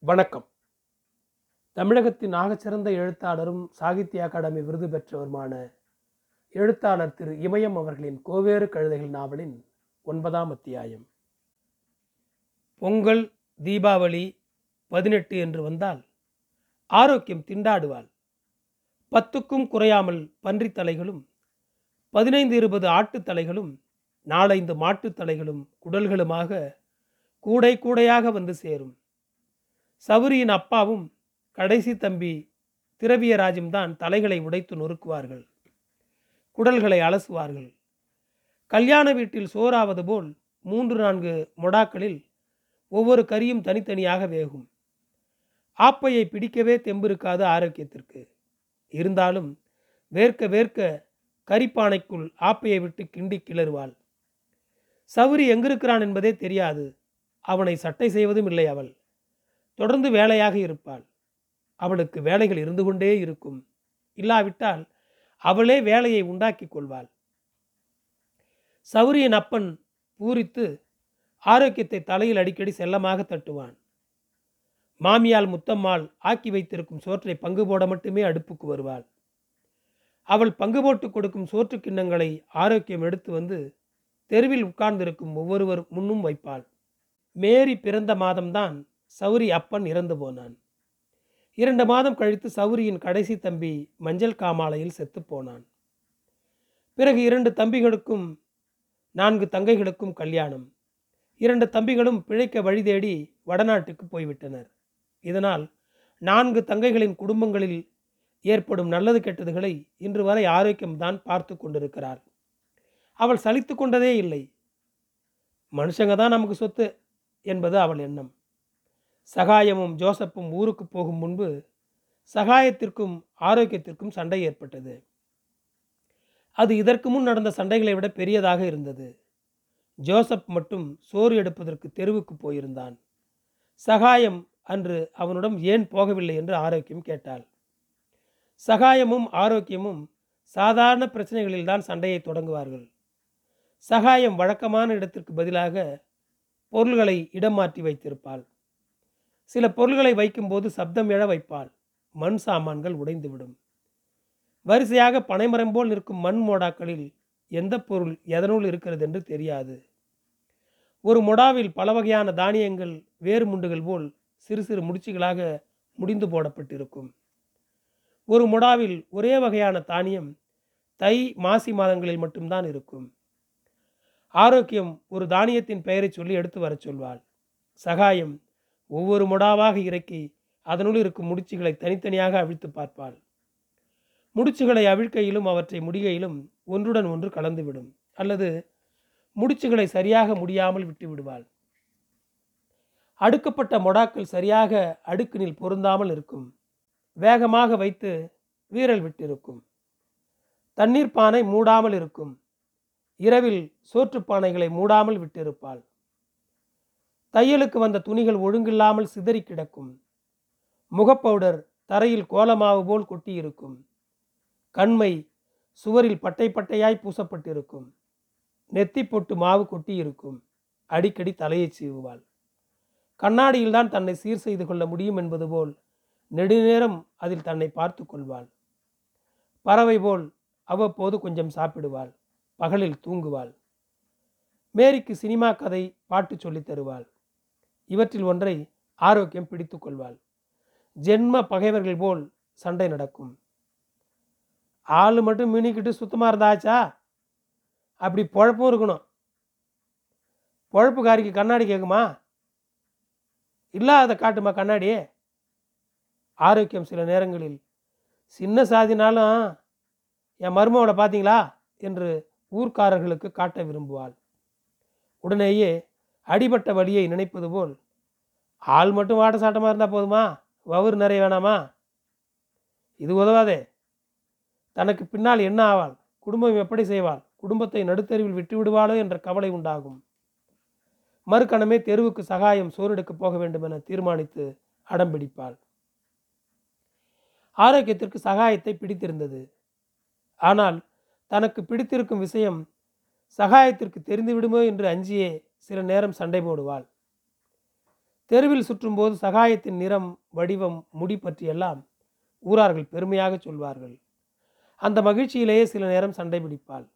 வணக்கம். தமிழகத்தின் ஆகச்சிறந்த எழுத்தாளரும் சாகித்ய அகாடமி விருது பெற்றவருமான எழுத்தாளர் திரு இமயம் அவர்களின் கோவேறு கழுதைகள் நாவலின் ஒன்பதாம் அத்தியாயம். பொங்கல் தீபாவளி பதினெட்டு என்று வந்தால் ஆரோக்கியம் திண்டாடுவாள். பத்துக்கும் குறையாமல் பன்றித் தலைகளும் பதினைந்து இருபது ஆட்டுத் தலைகளும் நாலைந்து மாட்டுத் தலைகளும் குடல்களுமாக கூடை கூடையாக வந்து சேரும். சவுரியின் அப்பாவும் கடைசி தம்பி திரவியராஜும் தான் தலைகளை உடைத்து நொறுக்குவார்கள். குடல்களை அலசுவார்கள். கல்யாண வீட்டில் சோறாவது போல் மூன்று நான்கு மொடாக்களில் ஒவ்வொரு கறியும் தனித்தனியாக வேகும். ஆப்பையை பிடிக்கவே தெம்பிருக்காது ஆரோக்கியத்திற்கு. இருந்தாலும் வேர்க்க வேர்க்க கரிப்பானைக்குள் ஆப்பையை விட்டு கிண்டி கிளறுவாள். சவுரி எங்கிருக்கிறான் என்பதே தெரியாது. அவனை சட்டை செய்வதும் இல்லை அவள். தொடர்ந்து வேலையாக இருப்பாள். அவளுக்கு வேலைகள் இருந்து கொண்டே இருக்கும். இல்லாவிட்டால் அவளே வேலையை உண்டாக்கி கொள்வாள். சௌரியின் அப்பன் பூரித்து ஆரோக்கியத்தை தலையில் அடிக்கடி செல்லமாக தட்டுவான். மாமியால் முத்தம்மாள் ஆக்கி வைத்திருக்கும் சோற்றை பங்கு போட மட்டுமே அடுப்புக்கு வருவாள். அவள் பங்கு போட்டு கொடுக்கும் சோற்று கிண்ணங்களை ஆரோக்கியம் எடுத்து வந்து தெருவில் உட்கார்ந்திருக்கும் ஒவ்வொருவர் முன்னும் வைப்பாள். மேரி பிறந்த மாதம்தான் சௌரி அப்பன் இறந்து போனான். இரண்டு மாதம் கழித்து சௌரியின் கடைசி தம்பி மஞ்சள் காமாலையில் செத்துப்போனான் பிறகு இரண்டு தம்பிகளுக்கும் நான்கு தங்கைகளுக்கும் கல்யாணம். இரண்டு தம்பிகளும் பிழைக்க வழி தேடி வடநாட்டுக்கு போய்விட்டனர். இதனால் நான்கு தங்கைகளின் குடும்பங்களில் ஏற்படும் நல்லது கெட்டதுகளை இன்று வரை ஆரோக்கியம்தான் பார்த்து கொண்டிருக்கிறாள். அவள் சலித்து கொண்டதே இல்லை. மனுஷங்க தான் நமக்கு சொத்து என்பது அவள் எண்ணம். சகாயமும் ஜோசப்பும் ஊருக்கு போகும் முன்பு சகாயத்திற்கும் ஆரோக்கியத்திற்கும் சண்டை ஏற்பட்டது. அது இதற்கு முன் நடந்த சண்டைகளை விட பெரியதாக இருந்தது. ஜோசப் மட்டும் சோறு எடுப்பதற்கு தெருவுக்கு போயிருந்தான். சகாயம் அன்று அவனுடன் ஏன் போகவில்லை என்று ஆரோக்கியம் கேட்டாள். சகாயமும் ஆரோக்கியமும் சாதாரண பிரச்சனைகளில்தான் சண்டையை தொடங்குவார்கள். சகாயம் வழக்கமான இடத்திற்கு பதிலாக பொருள்களை இடம் மாற்றி வைத்திருப்பாள். சில பொருள்களை வைக்கும்போது சப்தம் எழ வைப்பாள். மண் சாமான்கள் உடைந்துவிடும். வரிசையாக பனைமரம் போல் நிற்கும் மண் மோடாக்களில் எந்த பொருள் எதனுள் இருக்கிறது என்று தெரியாது. ஒரு மொடாவில் பல வகையான தானியங்கள் வேறு முண்டுகள் போல் சிறு சிறு முடிச்சுகளாக முடிந்து போடப்பட்டிருக்கும். ஒரு மொடாவில் ஒரே வகையான தானியம் தை மாசி மாதங்களில் மட்டும்தான் இருக்கும். ஆரோக்கியம் ஒரு தானியத்தின் பெயரை சொல்லி எடுத்து வரச் சொல்வாள். சகாயம் ஒவ்வொரு மொடாவாக இறக்கி அதனுள் இருக்கும் முடிச்சுகளை தனித்தனியாக அவிழ்த்து பார்ப்பாள். முடிச்சுகளை அவிழ்க்கையிலும் அவற்றை முடிகையிலும் ஒன்றுடன் ஒன்று கலந்துவிடும். அல்லது முடிச்சுகளை சரியாக முடியாமல் விட்டு விடுவாள் அடுக்கப்பட்ட மொடாக்கள் சரியாக அடுக்கினில் பொருந்தாமல் இருக்கும். வேகமாக வைத்து வீரல் விட்டிருக்கும். தண்ணீர் பானை மூடாமல் இருக்கும். இரவில் சோற்றுப்பானைகளை மூடாமல் விட்டிருப்பாள். தையலுக்கு வந்த துணிகள் ஒழுங்கில்லாமல் சிதறி கிடக்கும். முகப்பவுடர் தரையில் கோலமாவு போல் கொட்டியிருக்கும். கண்மை சுவரில் பட்டை பட்டையாய் பூசப்பட்டிருக்கும். நெத்தி பொட்டு மாவு கொட்டியிருக்கும். அடிக்கடி தலையை சீவுவாள். கண்ணாடியில்தான் தன்னை சீர் செய்து கொள்ள முடியும் என்பது போல் நெடுநேரம் அதில் தன்னை பார்த்து கொள்வாள். பறவை போல் அவ்வப்போது கொஞ்சம் சாப்பிடுவாள். பகலில் தூங்குவாள். மேரிக்கு சினிமா கதை பாட்டு சொல்லித் தருவாள். இவற்றில் ஒன்றை ஆரோக்கியம் பிடித்து கொள்வாள். ஜென்ம பகைவர்கள் போல் சண்டை நடக்கும். ஆள் மட்டும் மினிக்கிட்டு சுத்தமாக இருந்தாச்சா? அப்படி பொழப்பும் இருக்கணும். பொழப்புக்காரிக்கு கண்ணாடி கேட்குமா இல்லாத காட்டுமா கண்ணாடி ஆரோக்கியம் சில நேரங்களில் சின்ன சாதினாலும் என் மருமவளை பார்த்தீங்களா என்று ஊர்க்காரர்களுக்கு காட்ட விரும்புவாள். உடனேயே அடிபட்ட வழியை நினைப்பது போல் ஆள் மட்டும் வாட்ட சாட்டமாக இருந்தால் போதுமா? வவுறு நிறைய வேணாமா? இது உதவாதே. தனக்கு பின்னால் என்ன ஆவாள்? குடும்பம் எப்படி செய்வாள்? குடும்பத்தை நடுத்தருவில் விட்டு விடுவாளோ என்ற கவலை உண்டாகும். மறுக்கணமே தெருவுக்கு சகாயம் சோறெடுக்க போக வேண்டும் என தீர்மானித்து அடம் பிடிப்பாள். ஆரோக்கியத்திற்கு சகாயத்தை பிடித்திருந்தது. ஆனால் தனக்கு பிடித்திருக்கும் விஷயம் சகாயத்திற்கு தெரிந்துவிடுமோ என்று அஞ்சியே சில நேரம் சண்டை போடுவாள். தெருவில் சுற்றும்போது சகாயத்தின் நிறம் வடிவம் முடி பற்றியெல்லாம் ஊரார்கள் பெருமையாக சொல்வார்கள். அந்த மகிழ்ச்சியிலேயே சில நேரம் சண்டை பிடிப்பாள்.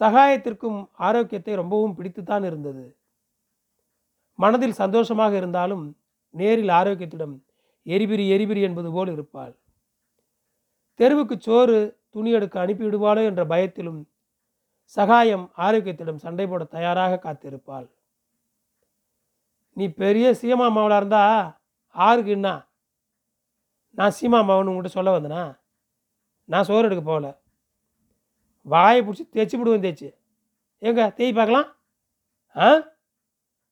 சகாயத்திற்கும் ஆரோக்கியத்தை ரொம்பவும் பிடித்துத்தான் இருந்தது. மனதில் சந்தோஷமாக இருந்தாலும் நேரில் ஆரோக்கியத்திடம் எரிபிரி எரிபிரி என்பது போல் இருப்பாள். தெருவுக்கு சோறு துணி எடுக்க அனுப்பிவிடுவாளோ என்ற பயத்திலும் சகாயம் ஆரோக்கியத்திடம் சண்டை போட தயாராக காத்திருப்பாள். நீ பெரிய சீமா மாவளாக இருந்தா ஆறுக்கு என்ன நான் சீமா மாவன் உங்கள்கிட்ட சொல்ல வந்தேனா? நான் சோறு எடுக்க போகல. வாயை பிடிச்சி தேய்ச்சி விடுவேன் தேய்ச்சி. ஏங்க தேய் பார்க்கலாம். ஆ?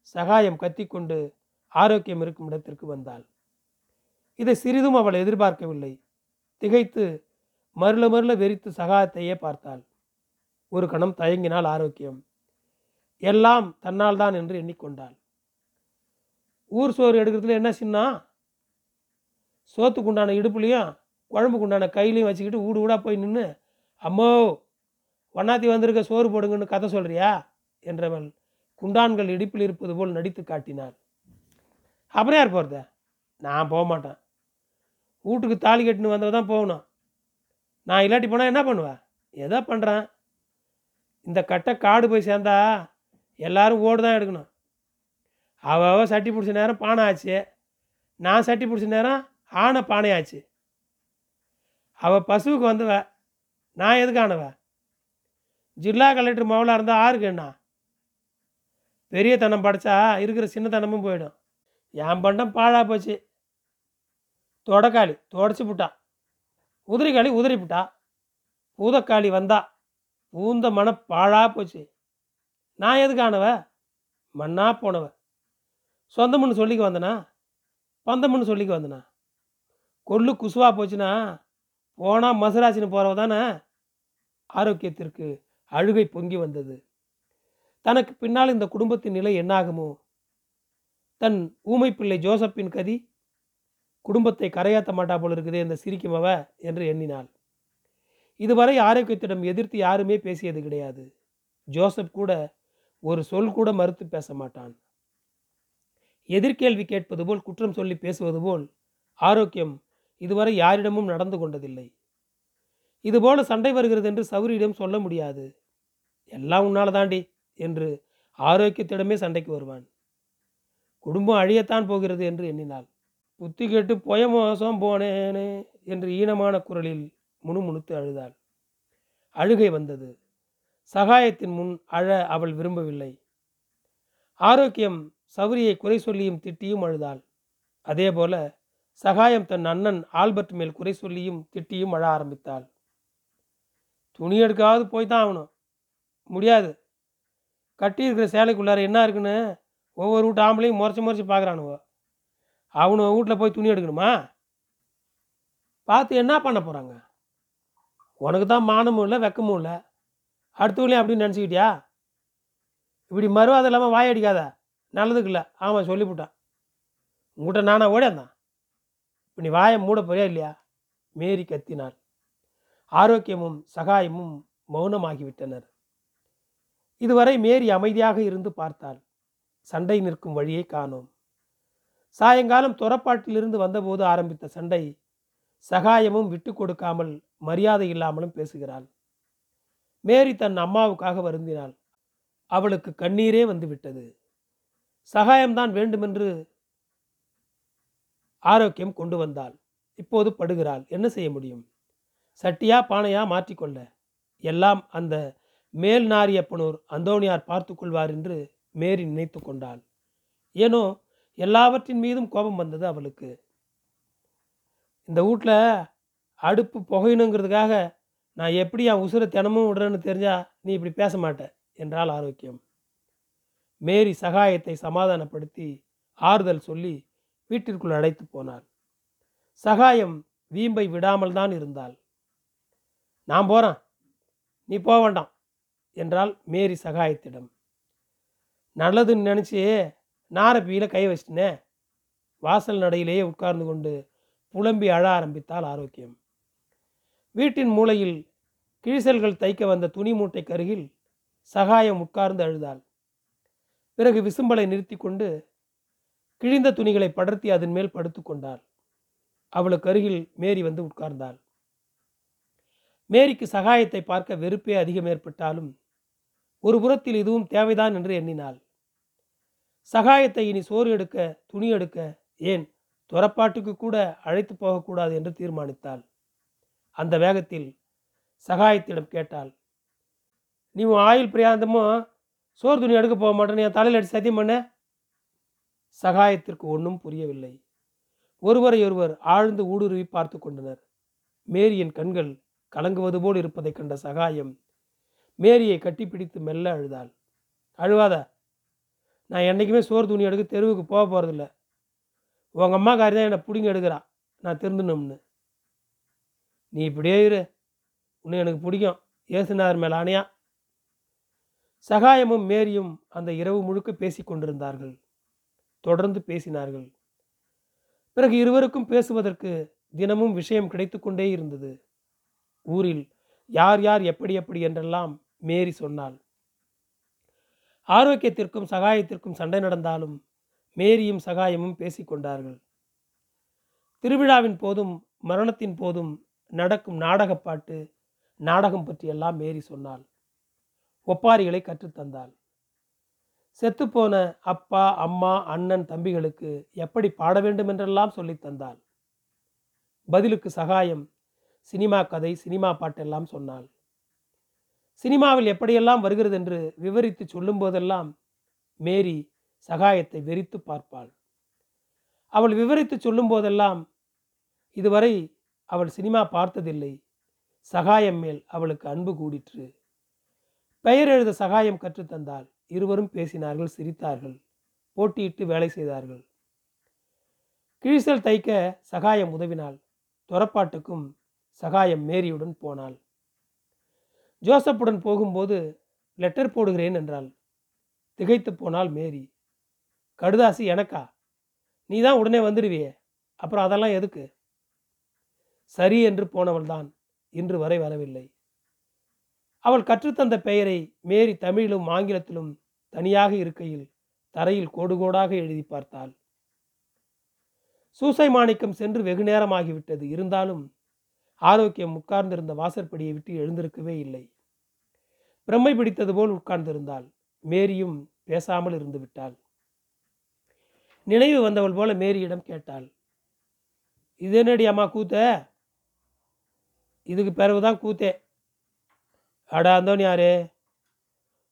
சகாயம் கத்திக்கொண்டு ஆரோக்கியம் இருக்கும் இடத்திற்கு வந்தாள். இதை சிறிதும் அவள் எதிர்பார்க்கவில்லை. திகைத்து மருள மருள வெறித்து சகாயத்தையே பார்த்தாள். ஒரு கணம் தயங்கினால் ஆரோக்கியம். எல்லாம் தன்னால் தான் என்று எண்ணிக்கொண்டாள். ஊர் சோறு எடுக்கிறதுல என்ன சின்னா? சோத்துக்கு உண்டான இடுப்புலையும் குழம்புக்கு உண்டான கையிலையும் வச்சுக்கிட்டு ஊடு ஊடாக போய் நின்று அம்மோ ஒன்னாத்தி வந்திருக்க சோறு போடுங்கன்னு கதை சொல்கிறியா என்றவள் குண்டான்கள் இடுப்பில் இருப்பது போல் நடித்து காட்டினாள். அப்புறம் யார் போகிறத நான் போக மாட்டேன். வீட்டுக்கு தாலி கட்டின்னு வந்தவ தான் போகணும். நான் இல்லாட்டி போனால் என்ன பண்ணுவேன் எதோ பண்ணுறேன் இந்த கட்டை காடு போய் சேர்ந்தா எல்லாரும் ஓடு தான் எடுக்கணும். அவ சட்டி பிடிச்ச நேரம் பானை ஆச்சு நான் சட்டி பிடிச்ச நேரம் ஆனை பானை ஆச்சு அவள் பசுவுக்கு வந்தவ நான் எதுக்கானவ ஜில்லா கலெக்டர் மவளாக இருந்தால் ஆருக்கு என்ன? பெரிய தனம் படைச்சா இருக்கிற சின்ன தனமும் போயிடும். என் பண்டம் பாழாக போச்சு. தொடக்காளி தொடச்சி புட்டா. உதிரிக்காளி உதிரி புட்டா. பூதக்காளி வந்தா. பூந்த மன பாழாக போச்சு. நான் எதுக்கானவ மண்ணா போனவ. சொந்தம்னு சொல்லிக்க வந்தனா? பந்தம்னு சொல்லிக்க வந்தனா? கொள்ளு குசுவா போச்சுன்னா போனால் மசராசின்னு போகிறவ தானே? ஆரோக்கியத்திற்கு அழுகை பொங்கி வந்தது. தனக்கு பின்னால் இந்த குடும்பத்தின் நிலை என்னாகுமோ? தன் ஊமை பிள்ளை ஜோசப்பின் கதி குடும்பத்தை கரையாத்த மாட்டா போல இருக்குதே இந்த சிரிக்குமவ என்று எண்ணினாள். இதுவரை ஆரோக்கியத்திடம் எதிர்த்து யாருமே பேசியது கிடையாது. ஜோசப் கூட ஒரு சொல் கூட மறுத்து பேச மாட்டான். எதிர்கேள்வி கேட்பது போல் குற்றம் சொல்லி பேசுவது போல் ஆரோக்கியம் இதுவரை யாரிடமும் நடந்து கொண்டதில்லை. இதுபோல சண்டை வருகிறது என்று சௌரியிடம் சொல்ல முடியாது. எல்லாம் உன்னால தாண்டி என்று ஆரோக்கியத்திடமே சண்டைக்கு வருவான். குடும்பம் அழியத்தான் போகிறது என்று எண்ணினாள். புத்தி கேட்டு பொய மோசம் போனேனே என்று ஈனமான குரலில் முணுமுணுத்து அழுதாள். அழுகை வந்தது. சகாயத்தின் முன் அழ அவள் விரும்பவில்லை. ஆரோக்கியம் சௌரியை குறை சொல்லியும் திட்டியும் அழுதாள். அதேபோல சகாயம் தன் அண்ணன் ஆல்பர்ட் மேல் குறை சொல்லியும் திட்டியும் அழ ஆரம்பித்தாள். துணி எடுக்காவது போய் தான் ஆகணும். முடியாது. கட்டியிருக்கிற சேலைக்குள்ளார என்ன இருக்குன்னு ஒவ்வொரு வீட்டு ஆம்பளையும் முறைச்சி முறைச்சி பார்க்குறானுவோ அவனு வீட்டில் போய் துணி எடுக்கணுமா? பார்த்து என்ன பண்ண போகிறாங்க உனக்கு தான் மானமும் இல்லை வெக்கமும் இல்லை. அடுத்தவங்களையும் அப்படின்னு நினச்சிக்கிட்டியா? இப்படி மறுவாதம் இல்லாமல் வாயடிக்காத நல்லதுக்கு இல்லை ஆமாம் சொல்லிவிட்டான் உங்கள்கிட்ட நானா ஓடியாந்தான். இப்போ நீ வாயை மூட போறியா இல்லையா? மேரி கத்தினாள். ஆரோக்கியமும் சகாயமும் மௌனமாகிவிட்டனர். இதுவரை மேரி அமைதியாக இருந்து பார்த்தாள். சண்டை நிற்கும் வழியை காணோம். சாயங்காலம் துறப்பாட்டிலிருந்து வந்தபோது ஆரம்பித்த சண்டை சகாயமும் விட்டு கொடுக்காமல் மரியாதை இல்லாமலும் பேசுகிறாள். மேரி தன் அம்மாவுக்காக வருந்தினாள். அவளுக்கு கண்ணீரே வந்து விட்டது சகாயம்தான் வேண்டுமென்று ஆரோக்கியம் கொண்டு வந்தாள். இப்போது படுகிறாள். என்ன செய்ய முடியும்? சட்டியா பானையா மாற்றிக்கொள்ள. எல்லாம் அந்த மேல் நாரியப்பனூர் அந்தோணியார் பார்த்து கொள்வார் என்று மேரி நினைத்து கொண்டாள். ஏனோ எல்லாவற்றின் மீதும் கோபம் வந்தது அவளுக்கு. இந்த வீட்டில் அடுப்பு புகையணுங்கிறதுக்காக நான் எப்படி என் உசுரை தினமும் விடுறேன்னு தெரிஞ்சா நீ இப்படி பேச மாட்ட என்றால் ஆரோக்கியம். மேரி சகாயத்தை சமாதானப்படுத்தி ஆறுதல் சொல்லி வீட்டிற்குள் அழைத்து போனாள். சகாயம் வீம்பை விடாமல் தான் இருந்தாள். நான் போகிறேன் நீ போக வேண்டாம் என்றால் மேரி சகாயத்திடம். நல்லதுன்னு நினச்சி நாரப்பியில் கை வச்சிட்டனே. வாசல் நடையிலேயே உட்கார்ந்து கொண்டு புலம்பி அழ ஆரம்பித்தால் ஆரோக்கியம். வீட்டின் மூலையில் கிழிசல்கள் தைக்க வந்த துணி மூட்டை கருகில் சகாயம் உட்கார்ந்து அழுதாள். பிறகு விசும்பலை நிறுத்தி கொண்டு கிழிந்த துணிகளை படர்த்தி அதன் மேல் படுத்து கொண்டாள். அவளுக்கு அருகில் மேரி வந்து உட்கார்ந்தாள். மேரிக்கு சகாயத்தை பார்க்க வெறுப்பே அதிகம் ஏற்பட்டாலும் ஒரு புறத்தில் இதுவும் தேவைதான் என்று எண்ணினாள். சகாயத்தை இனி சோறு எடுக்க துணி எடுக்க ஏன் துறப்பாட்டுக்கு கூட அழைத்து போகக்கூடாது என்று தீர்மானித்தாள். அந்த வேகத்தில் சகாயத்திடம் கேட்டாள். நீ உன் ஆயுள் பிரியாந்தமும் சோறு துணி எடுக்க போக மாட்டேன்னு என் தலையில் அடிச்சு சத்தியம் பண்ண? சகாயத்திற்கு ஒன்றும் புரியவில்லை. ஒருவரை ஒருவர் ஆழ்ந்து ஊடுருவி பார்த்து கொண்டனர். மேரியின் கண்கள் கலங்குவது போல் இருப்பதைக் கண்ட சகாயம் மேரியை கட்டிப்பிடித்து மெல்ல அழுதாள். அழுவாத. நான் என்றைக்குமே சோறு துணி எடுக்க தெருவுக்கு போக போகிறதில்ல உங்கள் அம்மாக்காரி தான் என்னை பிடிங்க எடுக்கிறா. நான் திருந்தணும்னு. நீ இப்படியே இரு. உன்னை எனக்கு பிடிக்கும். ஏசுனார் மேல் ஆணையா? சகாயமும் மேரியும் அந்த இரவு முழுக்க பேசிக் கொண்டிருந்தார்கள். தொடர்ந்து பேசினார்கள். பிறகு இருவருக்கும் பேசுவதற்கு தினமும் விஷயம் கிடைத்து கொண்டே இருந்தது. ஊரில் யார் யார் எப்படி எப்படி என்றெல்லாம் மேரி சொன்னாள். ஆரோக்கியத்திற்கும் சகாயத்திற்கும் சண்டை நடந்தாலும் மேரியும் சகாயமும் பேசிக்கொண்டார்கள் திருவிழாவின் போதும் மரணத்தின் போதும் நடக்கும் நாடகப்பாட்டு நாடகம் பற்றியெல்லாம் மேரி சொன்னாள். ஒப்பாரிகளை கற்றுத்தந்தாள். செத்துப்போன அப்பா அம்மா அண்ணன் தம்பிகளுக்கு எப்படி பாட வேண்டும் என்றெல்லாம் சொல்லித் தந்தாள். பதிலுக்கு சகாயம் சினிமா கதை சினிமா பாட்டெல்லாம் சொன்னாள். சினிமாவில் எப்படியெல்லாம் வருகிறது என்று விவரித்து சொல்லும் போதெல்லாம் மேரி சகாயத்தை வெறித்து பார்ப்பாள். அவள் விவரித்து சொல்லும் போதெல்லாம் இதுவரை அவள் சினிமா பார்த்ததில்லை. சகாயம் மேல் அவளுக்கு அன்பு கூடிற்று. பெயர் எழுத சகாயம் கற்றுத்தந்தாள் இருவரும் பேசினார்கள் சிரித்தார்கள் போட்டியிட்டு வேலை செய்தார்கள். கிழிசல் தைக்க சகாயம் உதவினாள் துறப்பாட்டுக்கும் சகாயம் மேரியுடன் போனாள். ஜோசப்புடன் போகும்போது லெட்டர் போடுகிறேன் என்றாள். திகைத்து போனாள் மேரி. கடுதாசி எனக்கா? நீ தான் உடனே வந்துடுவியே. அப்புறம் அதெல்லாம் எதுக்கு? சரி என்று போனவள்தான். இன்று வரை வரவில்லை. அவள் கற்றுத்தந்த பெயரை மேரி தமிழிலும் ஆங்கிலத்திலும் தனியாக இருக்கையில் தரையில் கோடு கோடாக எழுதி பார்த்தாள். சூசை மாணிக்கம் சென்று வெகு நேரமாகிவிட்டது. இருந்தாலும் ஆரோக்கியம் உட்கார்ந்திருந்த வாசற்படியை விட்டு எழுந்திருக்கவே இல்லை. பிரம்மை பிடித்தது போல் உட்கார்ந்திருந்தாள். மேரியும் பேசாமல் இருந்து விட்டாள். நினைவு வந்தவள் போல மேரியிடம் கேட்டாள். இது என்னடி அம்மா கூத்த? இதுக்கு பிறகுதான் கூத்தே. அட அந்தோனியாரே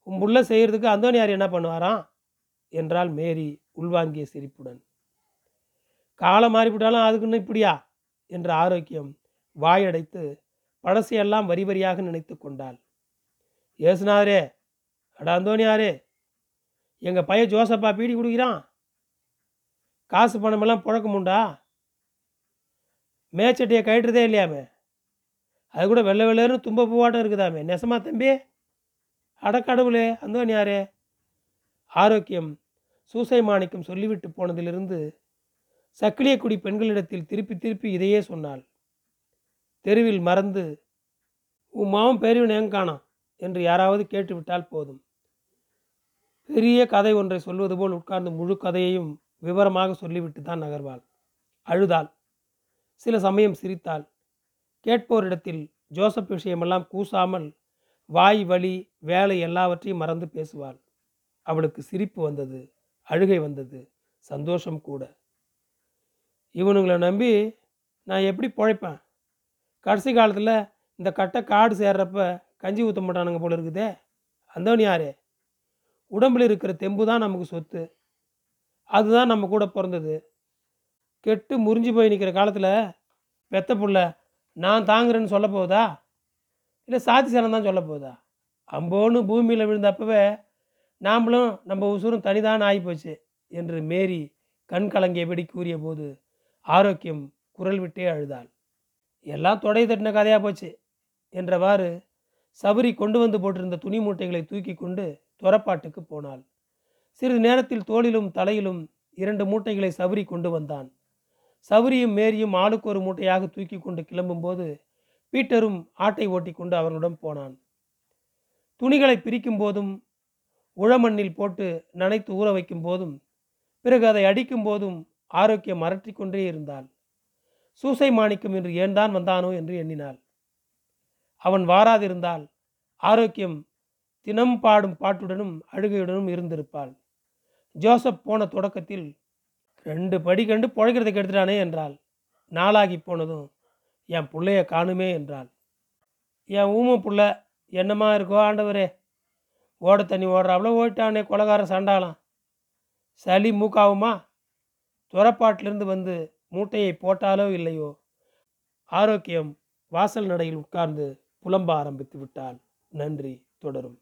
உன் புள்ள செய்கிறதுக்கு அந்தோனியார் என்ன பண்ணுவாராம்? என்றாள் மேரி உள்வாங்கிய சிரிப்புடன். காலம் மாறிவிட்டாலும் அதுக்குன்னு இப்படியா? என்ற ஆரோக்கியம் வாயடைத்து பழசையெல்லாம் வரி வரியாக நினைத்து கொண்டாள். ஏசுனாரே அட அந்தோனியாரே எங்கள் பையன் ஜோசப்பா பீடி கொடுக்குறான். காசு பணமெல்லாம் புழக்கம் உண்டா மேச்சட்டியை கயிட்டுறதே இல்லையாமே? அது கூட வெள்ளை வெள்ளைன்னு தும்ப பூவாட்டம் இருக்குதாமே. நெசமா தம்பி. அடக்கடவுளே அந்தோனியாரே ஆரோக்கியம் சூசை மாணிக்கம் சொல்லிவிட்டு போனதிலிருந்து சக்கிலியக்குடி பெண்களிடத்தில் திருப்பி திருப்பி இதையே சொன்னாள். தெருவில் மறந்து உன் மாவன் பெரியவன் எங்க காணோம்? என்று யாராவது கேட்டுவிட்டால் போதும். பெரிய கதை ஒன்றை சொல்வது போல் உட்கார்ந்து முழு கதையையும் விவரமாக சொல்லிவிட்டு தான் நகர்வாள். அழுதாள். சில சமயம் சிரித்தாள். கேட்போரிடத்தில் ஜோசப் விஷயமெல்லாம் கூசாமல் வாய் வழி வேலை எல்லாவற்றையும் மறந்து பேசுவாள். அவளுக்கு சிரிப்பு வந்தது அழுகை வந்தது சந்தோஷம் கூட. இவனுங்களை நம்பி நான் எப்படி பிழைப்பேன்? கடைசி காலத்தில் இந்த கட்டை காடு சேர்றப்ப கஞ்சி ஊற்ற மாட்டானுங்க போல இருக்குதே. அந்தவன் யாரே? உடம்பில் இருக்கிற தெம்பு தான் நமக்கு சொத்து. அதுதான் நம்ம கூட பிறந்தது. கெட்டு முறிஞ்சு போய் நிற்கிற காலத்தில் பெத்த புள்ள நான் தாங்குறேன்னு சொல்ல போகுதா? இல்லை சாதி சனம் தான் சொல்ல போகுதா? அம்போன்னு பூமியில் விழுந்தப்பவே நாம்ளும் நம்ம உசுரும் தனிதான் ஆகிப்போச்சு என்று மேரி கண் கலங்கியபடி கூறிய போது ஆரோக்கியம் குரல் விட்டே அழுதாள். எல்லாம் தொடை தட்டின கதையாக போச்சு என்றவாறு சபரி கொண்டு வந்து போட்டிருந்த துணி மூட்டைகளை தூக்கி கொண்டு துறப்பாட்டுக்கு போனாள். சிறிது நேரத்தில் தோளிலும் தலையிலும் இரண்டு மூட்டைகளை சபரி கொண்டு வந்தான். சவுரியும் மேரியும் ஆளுக்கு ஒரு மூட்டையாக தூக்கி கொண்டு கிளம்பும்போது பீட்டரும் ஆட்டை ஓட்டி கொண்டு அவர்களுடன் போனான். துணிகளை பிரிக்கும் போதும் உழமண்ணில் போட்டு நனைத்து ஊற வைக்கும் போதும் பிறகு அதை அடிக்கும் போதும் ஆரோக்கியம் அரற்றிக் கொண்டே இருந்தாள். சூசை மாணிக்கம் என்று ஏன்தான் வந்தானோ என்று எண்ணினாள். அவன் வாராதிருந்தால் ஆரோக்கியம் தினம் பாடும் பாட்டுடனும் அழுகையுடனும் இருந்திருப்பாள். ஜோசப் போன தொடக்கத்தில் ரெண்டு படி கண்டு பிழைக்கிறதுக்கு எடுத்துட்டானே என்றாள். நாளாகி போனதும் என் பிள்ளைய காணுமே என்றாள். என் ஊம புள்ள என்னமா இருக்கோ ஆண்டவரே? ஓட தண்ணி ஓடுறாப்புல ஓட்டானே கொலகார சண்டாளாம். சளி மூக்காவுமா? துறப்பாட்டிலிருந்து வந்து மூட்டையை போட்டாலோ இல்லையோ? ஆரோக்கியம் வாசல் நடையில் உட்கார்ந்து புலம்ப ஆரம்பித்து விட்டாள். நன்றி தொடரும்.